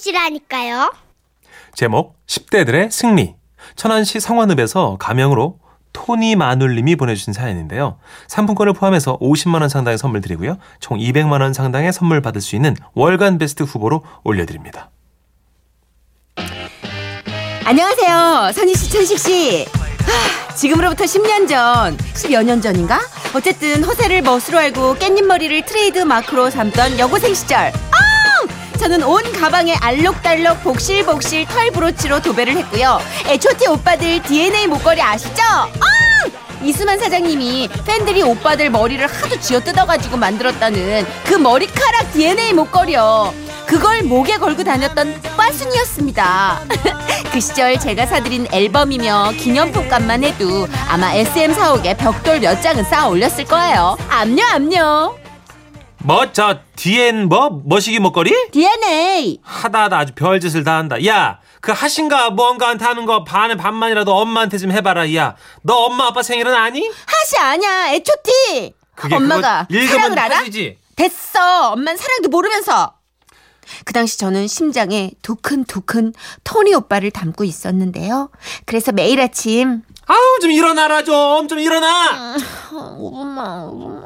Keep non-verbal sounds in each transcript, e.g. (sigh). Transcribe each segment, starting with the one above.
보시라니까요. 제목 10대들의 승리. 천안시 성환읍에서 가명으로 토니 마눌님이 보내주신 사연인데요. 상품권을 포함해서 50만 원 상당의 선물 드리고요. 총 200만 원 상당의 선물 받을 수 있는 월간 베스트 후보로 올려드립니다. 안녕하세요. 선희 씨, 천식 씨. 하, 지금으로부터 10년 전, 10여 년 전인가? 어쨌든 허세를 멋으로 알고 깻잎 머리를 트레이드 마크로 삼던 여고생 시절. 아! 저는 온 가방에 알록달록 복실복실 털 브로치로 도배를 했고요. 에초티 오빠들 DNA 목걸이 아시죠? 아! 이수만 사장님이 팬들이 오빠들 머리를 하도 쥐어 뜯어가지고 만들었다는 그 머리카락 DNA 목걸이요. 그걸 목에 걸고 다녔던 빠순이었습니다. (laughs) 그 시절 제가 사드린 앨범이며 기념품 값만 해도 아마 SM 사옥에 벽돌 몇 장은 쌓아 올렸을 거예요. 암요, 암요. 뭐, 저, 뒤엔 뭐, 머시기 목걸이? DNA. 하다 하다 아주 별짓을 다 한다. 야, 그 하신가 뭔가한테 하는 거 반에 반만이라도 엄마한테 좀 해봐라. 야, 너 엄마 아빠 생일은 아니? 하시 아냐, 애초티. 그게 엄마가 그거 읽으면 사랑을 알아? 하시지. 됐어. 엄만 사랑도 모르면서. 그 당시 저는 심장에 두근두근 토니 오빠를 담고 있었는데요. 그래서 매일 아침 아우, 좀 일어나라, 좀. 좀 일어나! 5분만, 5분만.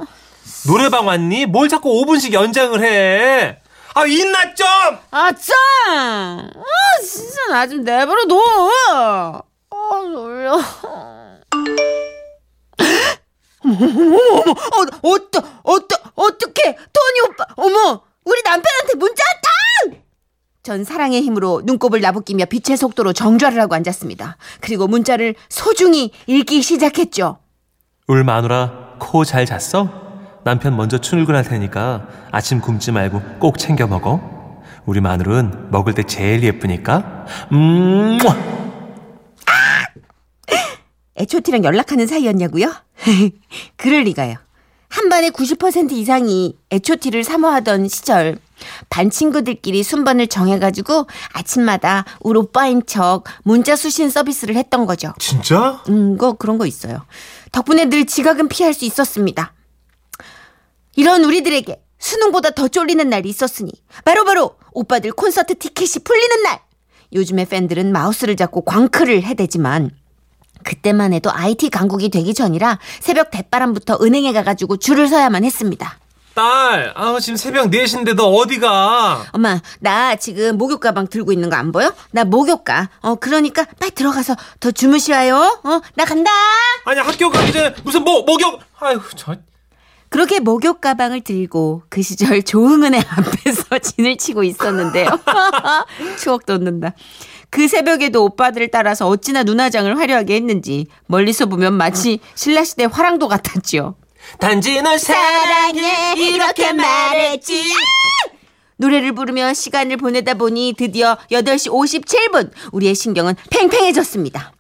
노래방 왔니? 뭘 자꾸 5분씩 연장을 해? 아, 있나 좀! 아, 짱! 아, 진짜 나 좀 내버려 둬! 아, 놀려. 어머, 어머, 어머, 어, 어떠, 어떠, 어떡해! 토니 오빠, 어머! 우리 남편한테 문자 왔다! 전 사랑의 힘으로 눈곱을 나부끼며 빛의 속도로 정좌를 하고 앉았습니다. 그리고 문자를 소중히 읽기 시작했죠. 울 마누라, 코 잘 잤어? 남편 먼저 출근할 테니까 아침 굶지 말고 꼭 챙겨 먹어. 우리 마누른 먹을 때 제일 예쁘니까. 음, (laughs) 애초티랑 연락하는 사이였냐고요? (laughs) 그럴 리가요. 한 반의 90% 이상이 애초티를 사모하던 시절 반 친구들끼리 순번을 정해가지고 아침마다 우리 오빠인 척 문자 수신 서비스를 했던 거죠. 진짜? 음, 거 그런 거 있어요. 덕분에 늘 지각은 피할 수 있었습니다. 이런 우리들에게 수능보다 더 쫄리는 날이 있었으니 바로바로 오빠들 콘서트 티켓이 풀리는 날. 요즘의 팬들은 마우스를 잡고 광클을 해대지만 그때만 해도 IT 강국이 되기 전이라 새벽 대바람부터 은행에 가가지고 줄을 서야만 했습니다. 딸, 아 지금 새벽 4시인데 너 어디가? 엄마, 나 지금 목욕 가방 들고 있는 거 안 보여? 나 목욕 가. 어, 그러니까 빨리 들어가서 더 주무시와요. 어, 나 간다. 아니 학교 가기 전에 무슨 뭐 목욕? 아유 저 그렇게 목욕 가방을 들고 그 시절 조흥은의 (laughs) 앞에서 진을 치고 있었는데요. (laughs) 추억 돋는다. 그 새벽에도 오빠들을 따라서 어찌나 눈화장을 화려하게 했는지 멀리서 보면 마치 신라시대 화랑도 같았지요. 단지 널 사랑해 이렇게 말했지. 노래를 부르며 시간을 보내다 보니 드디어 8시 57분 우리의 신경은 팽팽해졌습니다.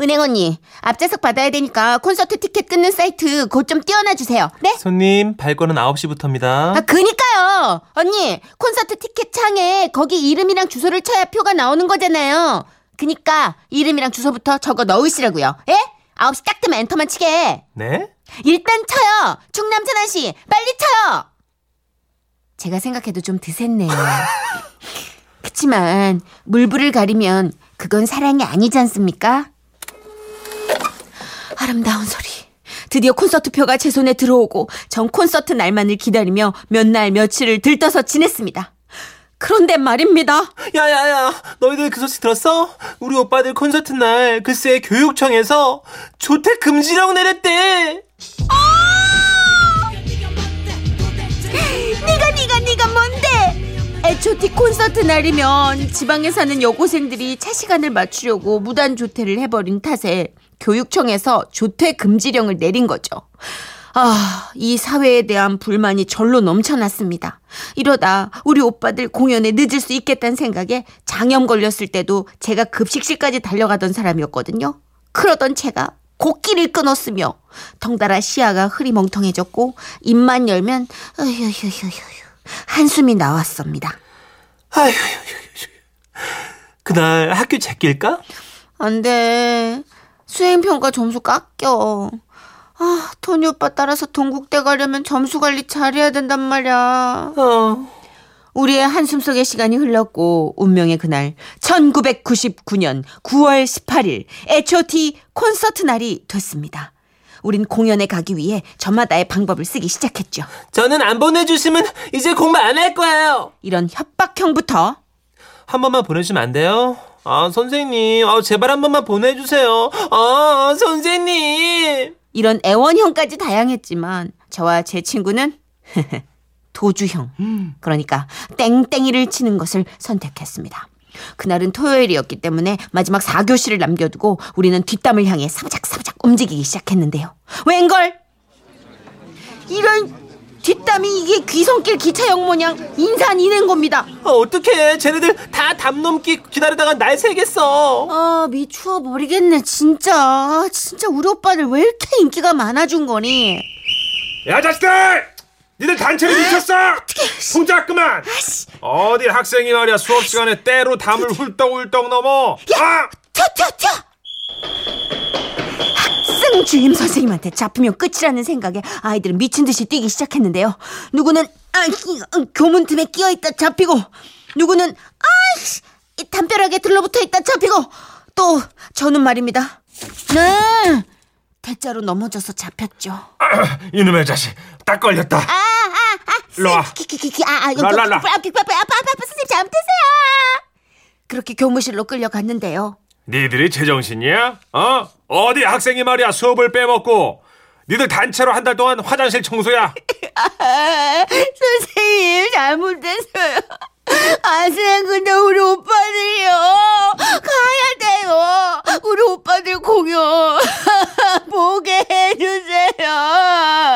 은행 언니 앞좌석 받아야 되니까 콘서트 티켓 끊는 사이트 곧 좀 띄워놔 주세요. 네? 손님 발권은 9시부터입니다. 아 그니까요 언니 콘서트 티켓 창에 거기 이름이랑 주소를 쳐야 표가 나오는 거잖아요. 그니까 이름이랑 주소부터 적어 넣으시라고요. 예? 9시 딱 되면 엔터만 치게. 네? 일단 쳐요. 충남 천안시 빨리 쳐요. 제가 생각해도 좀 드셌네요. (laughs) 그치만 물불을 가리면 그건 사랑이 아니지 않습니까? 아름다운 소리. 드디어 콘서트표가 제 손에 들어오고 전 콘서트 날만을 기다리며 몇 날 며칠을 들떠서 지냈습니다. 그런데 말입니다. 야야야 너희들 그 소식 들었어? 우리 오빠들 콘서트 날 글쎄 교육청에서 조퇴 금지령 내렸대. 네가 네가 네가 뭔데? 애초티 콘서트 날이면 지방에 사는 여고생들이 차 시간을 맞추려고 무단 조퇴를 해버린 탓에 교육청에서 조퇴 금지령을 내린 거죠. 아, 이 사회에 대한 불만이 절로 넘쳐났습니다. 이러다 우리 오빠들 공연에 늦을 수 있겠다는 생각에 장염 걸렸을 때도 제가 급식실까지 달려가던 사람이었거든요. 그러던 제가 곡기를 끊었으며 덩달아 시야가 흐리멍텅해졌고 입만 열면 으휴휴휴휴 한숨이 나왔습니다. 아휴 그날 학교 제낄까? 안 돼. 수행평가 점수 깎여. 아, 토니 오빠 따라서 동국대 가려면 점수 관리 잘해야 된단 말이야. 어 우리의 한숨 속의 시간이 흘렀고 운명의 그날 1999년 9월 18일 H.O.T 콘서트 날이 됐습니다. 우린 공연에 가기 위해 저마다의 방법을 쓰기 시작했죠. 저는 안 보내주시면 이제 공부 안 할 거예요. 이런 협박형부터 한 번만 보내주면 안 돼요? 아, 선생님. 아, 제발 한 번만 보내주세요. 아, 선생님. 이런 애원형까지 다양했지만 저와 제 친구는 (laughs) 도주형 그러니까 땡땡이를 치는 것을 선택했습니다. 그날은 토요일이었기 때문에 마지막 4교시를 남겨두고 우리는 뒷담을 향해 사부작사부작 움직이기 시작했는데요. 웬걸? 이런 뒷담이 이게 귀성길 기차역 모양 인산 이낸 겁니다. 아, 어떡해. 쟤네들 다 담 넘기 기다리다가 날 새겠어. 아 미추어 버리겠네 진짜. 진짜 우리 오빠들 왜 이렇게 인기가 많아준 거니? 야 자식들! 니들 단체로 미쳤어! 동작 그만! 어디 학생이 말이야 수업 시간에 때로 담을 훌떡훌떡 넘어! 아! 튀어 튀어 튀어 학생 주임 선생님한테 잡히면 끝이라는 생각에 아이들은 미친 듯이 뛰기 시작했는데요. 누구는 아, 이, 어, 교문 틈에 끼어 있다 잡히고 누구는 아이씨 이 담벼락에 들러붙어 있다 잡히고 또 저는 말입니다. 네 대자로 넘어져서 잡혔죠. (clears throat) 이놈의 자식 딱 걸렸다. 아 아아 일로 와. 키키키키 아아 여기 라, 라, 라. 아빠 아빠 아빠 아빠 선생님 잘못했어요. 그렇게 교무실로 끌려갔는데요 니들이 제정신이야? 어? 어디 학생이 말이야 수업을 빼먹고 니들 단체로 한 달 동안 화장실 청소야 (laughs) 아, 선생님 잘못했어요. 아, 선생님 근데 우리 오빠들이요 가야 돼요. 우리 오빠들 공연 (laughs) 보게 해주세요.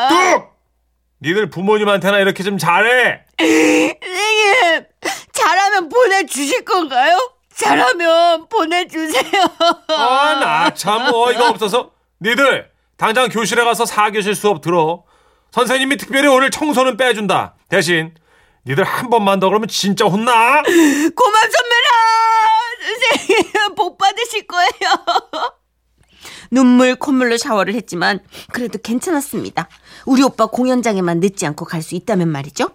뚝! 니들 부모님한테나 이렇게 좀 잘해 (laughs) 선생님 잘하면 보내주실 건가요? 잘하면 보내주세요. 아 나 참 어이가 (laughs) 없어서 니들 당장 교실에 가서 4교실 수업 들어 선생님이 특별히 오늘 청소는 빼준다 대신 니들 한 번만 더 그러면 진짜 혼나 고맙습니다. 선생님 복 받으실 거예요. 눈물 콧물로 샤워를 했지만 그래도 괜찮았습니다. 우리 오빠 공연장에만 늦지 않고 갈 수 있다면 말이죠.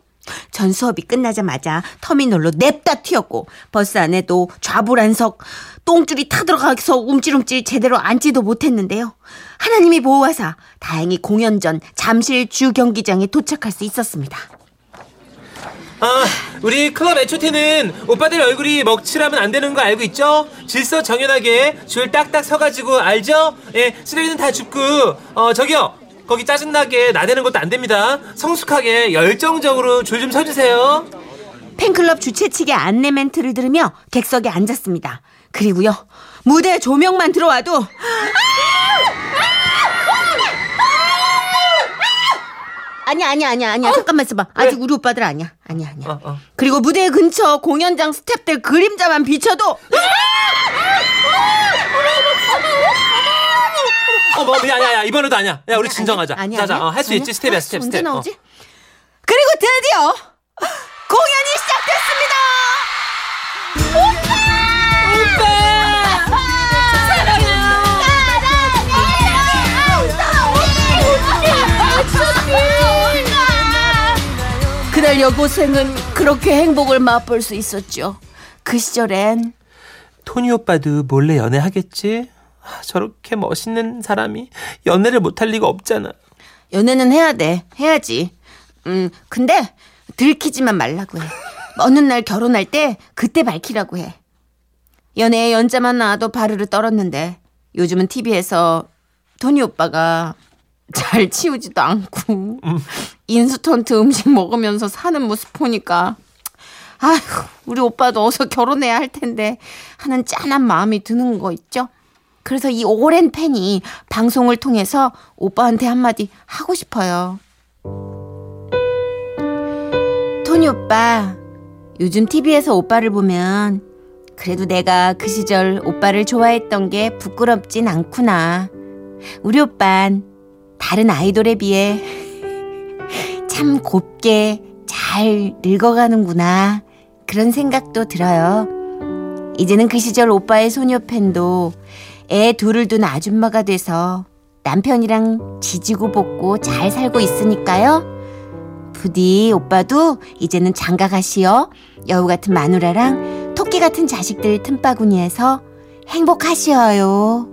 전 수업이 끝나자마자 터미널로 냅다 튀었고 버스 안에도 좌불안석 똥줄이 타들어가서 움찔움찔 제대로 앉지도 못했는데요. 하나님이 보호하사 다행히 공연 전 잠실 주 경기장에 도착할 수 있었습니다. 아, 우리 클럽 H.O.T는 오빠들 얼굴이 먹칠하면 안 되는 거 알고 있죠? 질서 정연하게 줄 딱딱 서가지고 알죠? 예, 쓰레기는 다 줍고 어 저기요 거기 짜증나게 나대는 것도 안 됩니다. 성숙하게 열정적으로 줄 좀 서주세요. 팬클럽 주최 측의 안내 멘트를 들으며 객석에 앉았습니다. 그리고요, 무대 조명만 들어와도 아니야 아니야 아니야 아니야 잠깐만 있어봐 아직 우리 오빠들 아니야 아니야 아니야 어, 어. 그리고 무대 근처 공연장 스탭들 그림자만 비춰도 어, 뭐, 야, 야, 야, 이번에도 아니야. 야, 우리 진정하자. 아니야 자, 자, 아니야 어, 할수 있지. 아니야? 스텝이야, 아, 스텝, 언제 스텝. 어. 나오지? 그리고 드디어 공연이 시작됐습니다 그날 여고생은 그렇게 행복을 맛볼 수 있었죠. 그 시절엔 토니 오빠도 몰래 연애하겠지? 아, 저렇게 멋있는 사람이 연애를 못할 리가 없잖아. 연애는 해야 돼. 해야지. 음, 근데 들키지만 말라고 해. 어느 날 결혼할 때 그때 밝히라고 해. 연애에 연자만 나와도 바르르 떨었는데 요즘은 TV에서 토니 오빠가 잘 치우지도 않고 인스턴트 음식 먹으면서 사는 모습 보니까 아휴 우리 오빠도 어서 결혼해야 할 텐데 하는 짠한 마음이 드는 거 있죠? 그래서 이 오랜 팬이 방송을 통해서 오빠한테 한마디 하고 싶어요. 토니 오빠, 요즘 TV에서 오빠를 보면 그래도 내가 그 시절 오빠를 좋아했던 게 부끄럽진 않구나. 우리 오빤 다른 아이돌에 비해 (laughs) 참 곱게 잘 늙어가는구나. 그런 생각도 들어요. 이제는 그 시절 오빠의 소녀 팬도 애 둘을 둔 아줌마가 돼서 남편이랑 지지고 볶고 잘 살고 있으니까요. 부디 오빠도 이제는 장가 가시어. 여우 같은 마누라랑 토끼 같은 자식들 틈바구니에서 행복하시어요.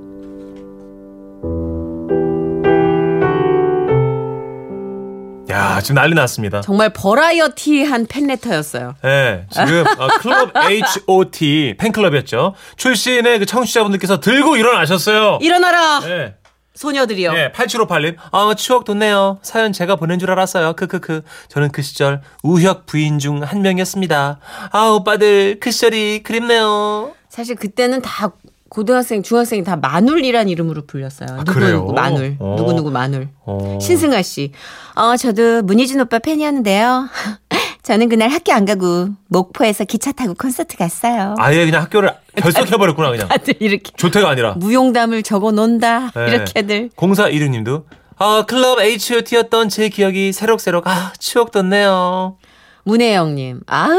야, 지금 난리 났습니다. 정말 버라이어티한 팬레터였어요. 네, 지금 어, 클럽 (laughs) H.O.T 팬클럽이었죠. 출신의 그 청취자분들께서 들고 일어나셨어요. 일어나라 네. 소녀들이요. 네, 8758님. 아, 추억 돋네요. 사연 제가 보낸 줄 알았어요. 크크크. 저는 그 시절 우혁 부인 중 한 명이었습니다. 아, 오빠들 그 시절이 그립네요. 사실 그때는 다 고등학생, 중학생이 다 마눌이란 이름으로 불렸어요. 누구 그래요? 누구 마눌, 어. 누구 누구 마눌. 어. 신승아 씨. 어, 저도 문희준 오빠 팬이었는데요. (laughs) 저는 그날 학교 안 가고 목포에서 기차 타고 콘서트 갔어요. 아예 그냥 학교를 결석해버렸구나, 그냥. 다들 이렇게 조퇴가 아니라. 무용담을 적어 놓는다. 네. 이렇게들. 0416님도 아, 클럽 H.O.T였던 제 기억이 새록새록 아, 추억 돋네요. 문혜영님. 아우,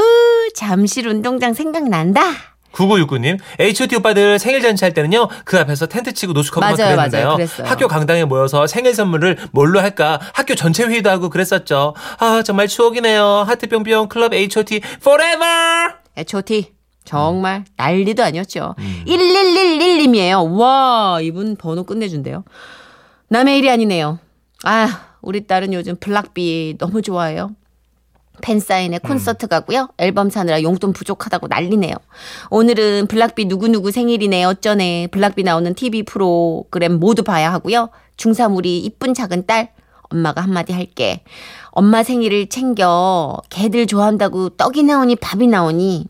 잠실 운동장 생각난다. 9969님, H.O.T 오빠들 생일 잔치 할 때는요, 그 앞에서 텐트 치고 노숙하고 막 맞아요, 그랬는데요. 맞아요. 학교 강당에 모여서 생일 선물을 뭘로 할까? 학교 전체 회의도 하고 그랬었죠. 아, 정말 추억이네요. 하트 뿅뿅 클럽 H.O.T forever! H.O.T. 정말 난리도 아니었죠. 음. 1111님이에요. 와, 이분 번호 끝내준대요. 남의 일이 아니네요. 아, 우리 딸은 요즘 블락비 너무 좋아해요. 팬사인회 콘서트 가고요. 앨범 사느라 용돈 부족하다고 난리네요. 오늘은 블락비 누구누구 생일이네 어쩌네. 블락비 나오는 TV 프로그램 모두 봐야 하고요. 중3 우리 이쁜 작은 딸 엄마가 한마디 할게. 엄마 생일을 챙겨. 걔들 좋아한다고 떡이 나오니 밥이 나오니.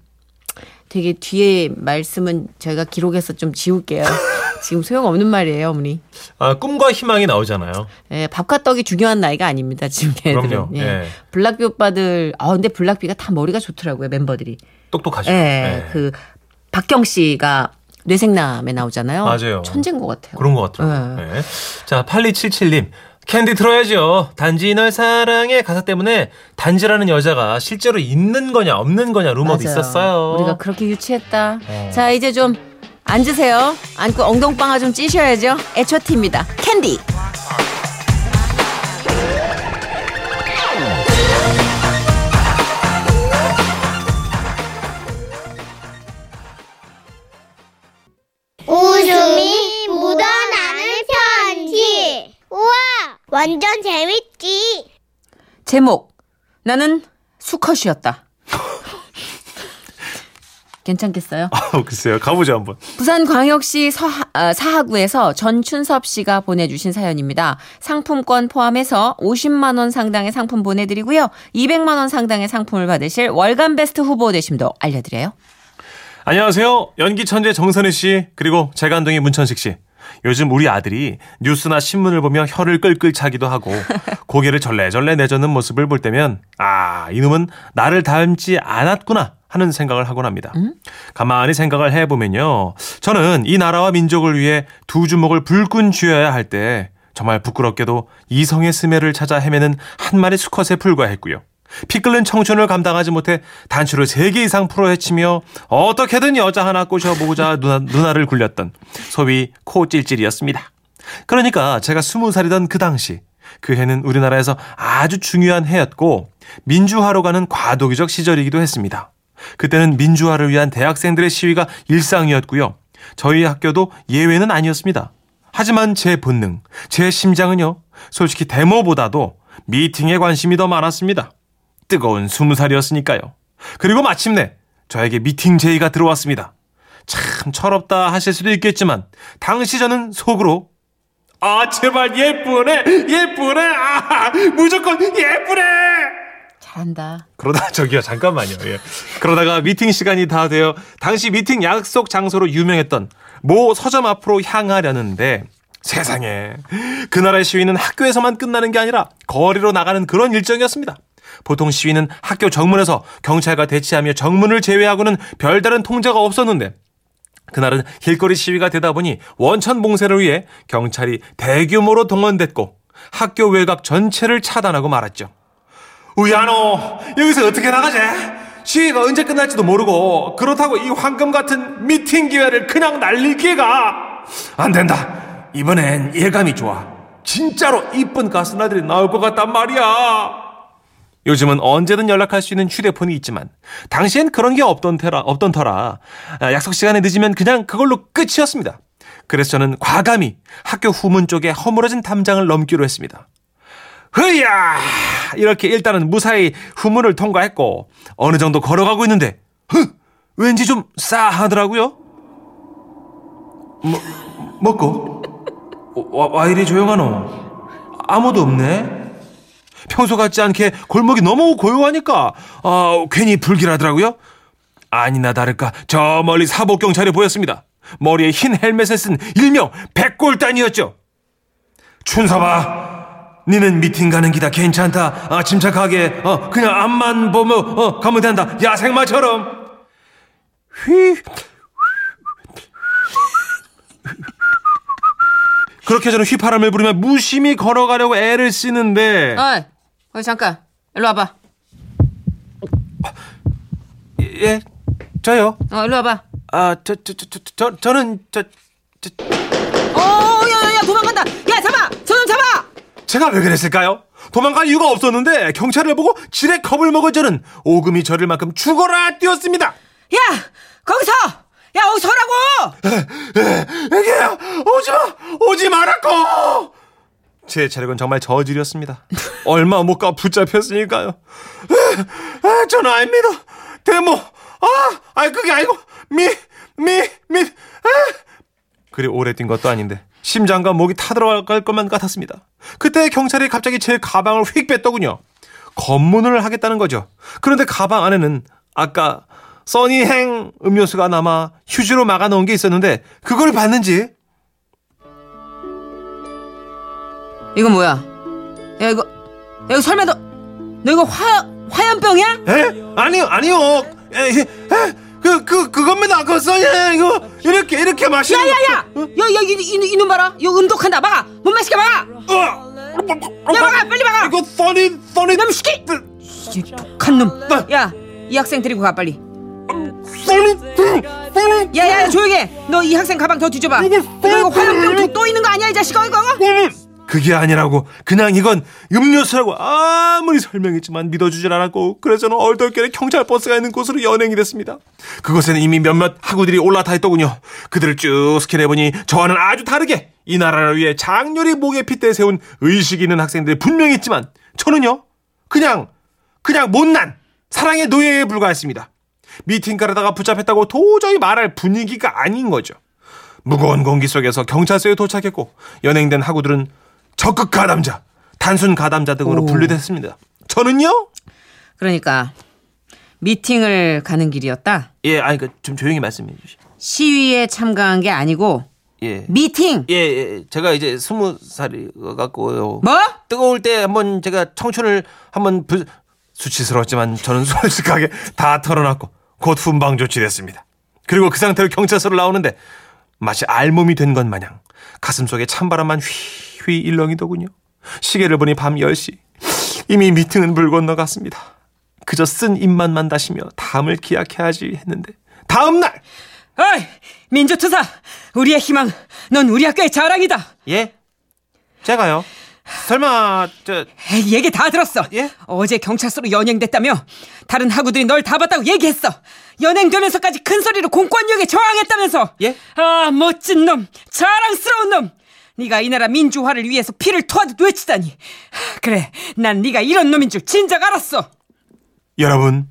되게 뒤에 말씀은 저희가 기록해서 좀 지울게요. (laughs) 지금 소용없는 말이에요, 어머니. 아, 꿈과 희망이 나오잖아요. 예, 밥과 떡이 중요한 나이가 아닙니다, 지금 걔들은. 그럼요. 예. 예. 블락비 오빠들, 아, 근데 블락비가 다 머리가 좋더라고요, 멤버들이. 똑똑하죠. 예, 예. 그, 박경 씨가 뇌생남에 나오잖아요. 맞아요. 천재인 것 같아요. 그런 것 같더라고요. 예. 네. 자, 8277님. 캔디 틀어야죠. 단지 널 사랑해 가사 때문에 단지라는 여자가 실제로 있는 거냐 없는 거냐 루머도 맞아요. 있었어요. 우리가 그렇게 유치했다. 어. 자, 이제 좀 앉으세요. 앉고 엉덩방아 좀 찌셔야죠. H.O.T.입니다. 캔디. 웃음이 묻어나는 편지. 우와, 완전 재밌지. 제목 나는 수컷이었다. 괜찮겠어요? 아, (laughs) 글쎄요. 가보죠 한번. 부산광역시 서하, 아, 사하구에서 전춘섭 씨가 보내주신 사연입니다. 상품권 포함해서 50만 원 상당의 상품 보내드리고요. 200만 원 상당의 상품을 받으실 월간 베스트 후보 되심도 알려드려요. 안녕하세요. 연기 천재 정선희 씨 그리고 재간둥이 문천식 씨. 요즘 우리 아들이 뉴스나 신문을 보며 혀를 끌끌 차기도 하고 (laughs) 고개를 절레절레 내젓는 모습을 볼 때면 아 이놈은 나를 닮지 않았구나 하는 생각을 하곤 합니다. 가만히 생각을 해보면요. 저는 이 나라와 민족을 위해 두 주먹을 불끈 쥐어야 할 때 정말 부끄럽게도 이성의 스매를 찾아 헤매는 한 마리 수컷에 불과했고요. 피 끓는 청춘을 감당하지 못해 단추를 세개 이상 풀어 헤치며 어떻게든 여자 하나 꼬셔보고자 누나, 누나를 굴렸던 소위 코찔찔이었습니다. 그러니까 제가 스무 살이던 그 당시 그 해는 우리나라에서 아주 중요한 해였고 민주화로 가는 과도기적 시절이기도 했습니다. 그때는 민주화를 위한 대학생들의 시위가 일상이었고요. 저희 학교도 예외는 아니었습니다. 하지만 제 본능, 제 심장은요, 솔직히 데모보다도 미팅에 관심이 더 많았습니다. 뜨거운 스무 살이었으니까요. 그리고 마침내 저에게 미팅 제의가 들어왔습니다. 참 철없다 하실 수도 있겠지만 당시 저는 속으로 아 제발 예쁘네 예쁘네 아 무조건 예쁘네 잘한다. 그러다 (laughs) 저기요 잠깐만요. 예. 그러다가 미팅 시간이 다 되어 당시 미팅 약속 장소로 유명했던 모 서점 앞으로 향하려는데 세상에 그날의 시위는 학교에서만 끝나는 게 아니라 거리로 나가는 그런 일정이었습니다. 보통 시위는 학교 정문에서 경찰과 대치하며 정문을 제외하고는 별다른 통제가 없었는데 그날은 길거리 시위가 되다 보니 원천 봉쇄를 위해 경찰이 대규모로 동원됐고 학교 외곽 전체를 차단하고 말았죠. 우야노 여기서 어떻게 나가지? 시위가 언제 끝날지도 모르고 그렇다고 이 황금 같은 미팅 기회를 그냥 날릴 기회가 안 된다. 이번엔 예감이 좋아. 진짜로 이쁜 가수나들이 나올 것 같단 말이야. 요즘은 언제든 연락할 수 있는 휴대폰이 있지만 당시엔 그런 게 없던 테라 없던 터라 아, 약속 시간에 늦으면 그냥 그걸로 끝이었습니다. 그래서 저는 과감히 학교 후문 쪽에 허물어진 담장을 넘기로 했습니다. 흐야 이렇게 일단은 무사히 후문을 통과했고 어느 정도 걸어가고 있는데 흐 왠지 좀 싸하더라고요. 뭐 먹고 와, 와 이리 조용하노 아무도 없네. 평소 같지 않게 골목이 너무 고요하니까 아, 괜히 불길하더라고요. 아니나 다를까 저 멀리 사복 경찰이 보였습니다. 머리에 흰 헬멧을 쓴 일명 백골단이었죠. 춘서봐. 니는 미팅 가는 기다 괜찮다. 아, 침착하게 어, 그냥 앞만 보며 어, 가면 된다. 야생마처럼. 휘. 그렇게 저는 휘파람을 부르며 무심히 걸어가려고 애를 쓰는데 어이, 어이 잠깐. 일로 와봐. 예 저요 어, 일로 와봐. 아 저 저 저 저 저는 저, 저 제가 왜 그랬을까요? 도망갈 이유가 없었는데 경찰을 보고 지레 겁을 먹은 저는 오금이 저릴 만큼 죽어라 뛰었습니다. 야, 거기서. 야, 어디 서라고. 애기야 오지마 오지 말았고 제 체력은 정말 저질이었습니다. (laughs) 얼마 못 가 붙잡혔으니까요. 아, 전 아닙니다. 데모 아, 아 그게 아니고 미 미 미 그리 오래 뛴 것도 아닌데 심장과 목이 타들어갈 것만 같았습니다. 그때 경찰이 갑자기 제 가방을 휙 뺐더군요. 검문을 하겠다는 거죠. 그런데 가방 안에는 아까 써니행 음료수가 남아 휴지로 막아놓은 게 있었는데 그걸 봤는지 이건 뭐야? 야, 이거, 야, 이거 설마 너, 너 이거 화, 화염병이야? 에? 아니요 아니요 에, 에, 그, 그, 그겁니다 그 써니행 이거 이렇게 이렇게 마시는 야, 야, 야! 야, 야, 이, 이, 이놈 봐라. 이거 음독한다. 막아. 못 마시게 막아. 어, 야, 막아. 빨리 막아. 이거 써니 써니 이놈 시키! 이 독한 놈. 야, 이 학생 데리고 가, 빨리. 써니 써니 야, 야, 야, 조용해. 너 이 학생 가방 더 뒤져봐. 이거, 이거 화염병 또- 또 있는 거 아니야, 이 자식아, 이거? 그게 아니라고 그냥 이건 음료수라고 아무리 설명했지만 믿어주질 않았고 그래서 저는 얼떨결에 경찰 버스가 있는 곳으로 연행이 됐습니다. 그곳에는 이미 몇몇 학우들이 올라타 있더군요. 그들을 쭉 스캔해보니 저와는 아주 다르게 이 나라를 위해 장렬히 목에 핏대 세운 의식 있는 학생들이 분명히 있지만 저는요 그냥 그냥 못난 사랑의 노예에 불과했습니다. 미팅 가려다가 붙잡혔다고 도저히 말할 분위기가 아닌 거죠. 무거운 공기 속에서 경찰서에 도착했고 연행된 학우들은 적극 가담자, 단순 가담자 등으로 분류됐습니다. 저는요? 그러니까 미팅을 가는 길이었다. 예, 아니 그좀 조용히 말씀해 주시. 시위에 참가한 게 아니고 예. 미팅. 예, 예, 제가 이제 스무 살이 갖고요. 뭐? 뜨거울 때 한번 제가 청춘을 한번 불... 수치스러웠지만 저는 (laughs) 솔직하게 다 털어놨고 곧 훈방 조치됐습니다. 그리고 그 상태로 경찰서를 나오는데 마치 알몸이 된 것 마냥 가슴 속에 찬바람만 휘 휘 일렁이더군요. 시계를 보니 밤 10시. 이미 미팅은 물 건너갔습니다. 그저 쓴 입만만 다시며 다음을 기약해야지 했는데 다음 날 어이, 민주투사, 우리의 희망. 넌 우리 학교의 자랑이다. 예? 제가요? 설마 저 에이, 얘기 다 들었어. 예? 어제 경찰서로 연행됐다며 다른 학우들이 널 다 봤다고 얘기했어. 연행되면서까지 큰 소리로 공권력에 저항했다면서. 예? 아 멋진 놈, 자랑스러운 놈. 네가 이 나라 민주화를 위해서 피를 토하듯 외치다니. 그래, 난 네가 이런 놈인 줄 진작 알았어. 여러분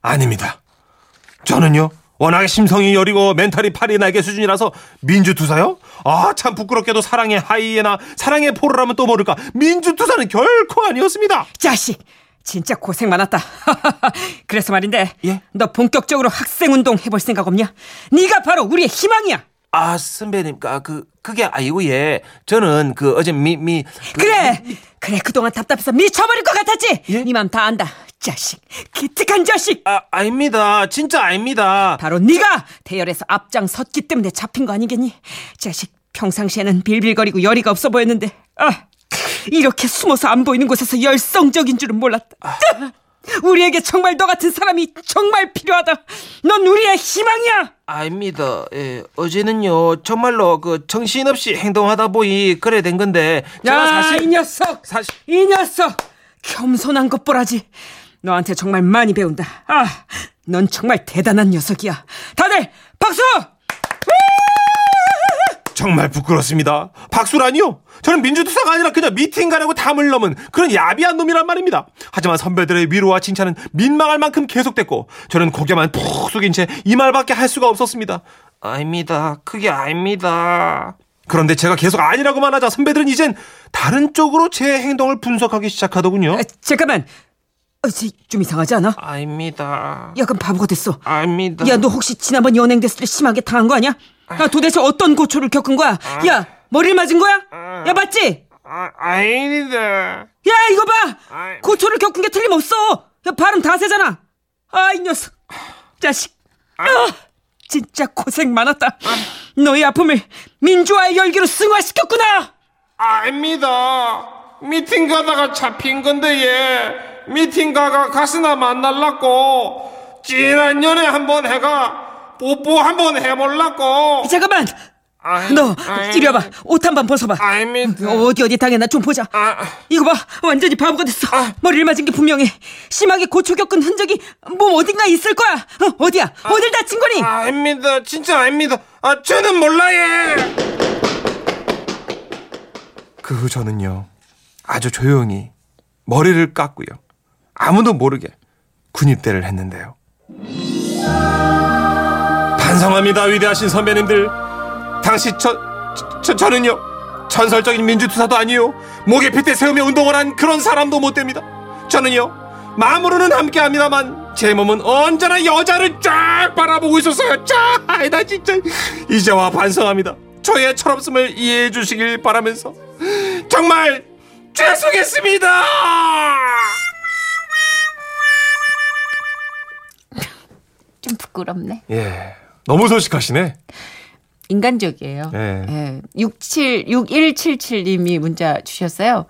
아닙니다. 저는요 워낙에 심성이 여리고 멘탈이 파리 날개 수준이라서 민주투사요? 아 참 부끄럽게도 사랑의 하이에나 사랑의 포로라면 또 모를까 민주투사는 결코 아니었습니다. 자식, 진짜 고생 많았다. (laughs) 그래서 말인데, 예? 너 본격적으로 학생 운동 해볼 생각 없냐? 네가 바로 우리의 희망이야. 아 선배님 그 그게 아니고 예 저는 그 어제 미 미 그래, 그래 그동안 답답해서 미쳐버릴 것 같았지. 예? 네맘 다 안다. 자식, 기특한 자식. 아 아닙니다 진짜 아닙니다. 바로 네가 대열에서 앞장 섰기 때문에 잡힌 거 아니겠니? 자식, 평상시에는 빌빌거리고 열의가 없어 보였는데, 아, 이렇게 숨어서 안 보이는 곳에서 열성적인 줄은 몰랐다. 우리에게 정말 너 같은 사람이 정말 필요하다. 넌 우리의 희망이야. 아닙니다. 예, 어제는요 정말로 그 정신없이 행동하다 보니 그래 된 건데 제가 야, 사실 이 녀석, 사실 이 녀석, 겸손한 것 보라지. 너한테 정말 많이 배운다. 아, 넌 정말 대단한 녀석이야. 다들 박수! 정말 부끄럽습니다. 박수라니요? 저는 민주투사가 아니라 그냥 미팅 가려고 담을 넘은 그런 야비한 놈이란 말입니다. 하지만 선배들의 위로와 칭찬은 민망할 만큼 계속됐고 저는 고개만 푹 숙인 채 이 말밖에 할 수가 없었습니다. 아닙니다. 그게 아닙니다. 그런데 제가 계속 아니라고만 하자 선배들은 이젠 다른 쪽으로 제 행동을 분석하기 시작하더군요. 아, 잠깐만. 어, 쟤좀 이상하지 않아? 아닙니다. 약간 바보가 됐어. 아닙니다. 야, 너 혹시 지난번 연행 됐을 때 심하게 당한 거 아니야? 아, 도대체 어떤 고초를 겪은 거야? 야, 머리를 맞은 거야? 야, 맞지? 아, 아닙니다. 야, 이거 봐! 아이. 고초를 겪은 게 틀림없어! 야, 발음 다 세잖아! 아, 이 녀석. 자식. 아, 진짜 고생 많았다. 너의 아픔을 민주화의 열기로 승화시켰구나! 아닙니다. 미팅 가다가 잡힌 건데 얘 미팅 가가 가스나 만날라고 진한 연애 한번 해가 뽀뽀 한번 해볼라고 잠깐만! 아이, 너, 아이. 이리 와봐. 옷 한 번 벗어봐. 아닙니다. 어디 어디 당했나 좀 보자. 아, 이거 봐, 완전히 바보가 됐어. 아. 머리를 맞은 게 분명해. 심하게 고초 겪은 흔적이 몸 어딘가 있을 거야. 어, 어디야? 어딜 다친 거니? 아닙니다. 진짜 아닙니다. 아 저는 몰라요. 그 후 저는요 아주 조용히 머리를 깎고요 아무도 모르게 군입대를 했는데요. 반성합니다 위대하신 선배님들. 당시 저, 저 저는요 전설적인 민주투사도 아니요 목에 핏대 세우며 운동을 한 그런 사람도 못 됩니다. 저는요 마음으로는 함께 합니다만 제 몸은 언제나 여자를 쫙 바라보고 있었어요. 쫙, 나 진짜 이제와 반성합니다. 저의 철없음을 이해해 주시길 바라면서 정말 죄송했습니다. 좀 부끄럽네. 예, 너무 솔직하시네. 인간적이에요. 예. 예. 67, 6177님이 문자 주셨어요.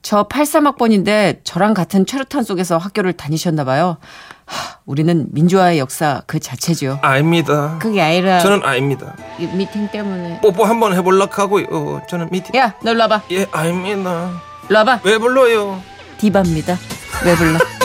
저 83학번인데 저랑 같은 최루탄 속에서 학교를 다니셨나 봐요. 하, 우리는 민주화의 역사 그 자체죠. 아닙니다. 그게 아니라 저는 아닙니다. 이 미팅 때문에. 뽀뽀 한번 해볼락 하고요. 저는 미팅. 야, 너 일로 와봐. 예, 아닙니다. 일로 와봐. 왜 불러요? 디바입니다. 왜 불러? (laughs)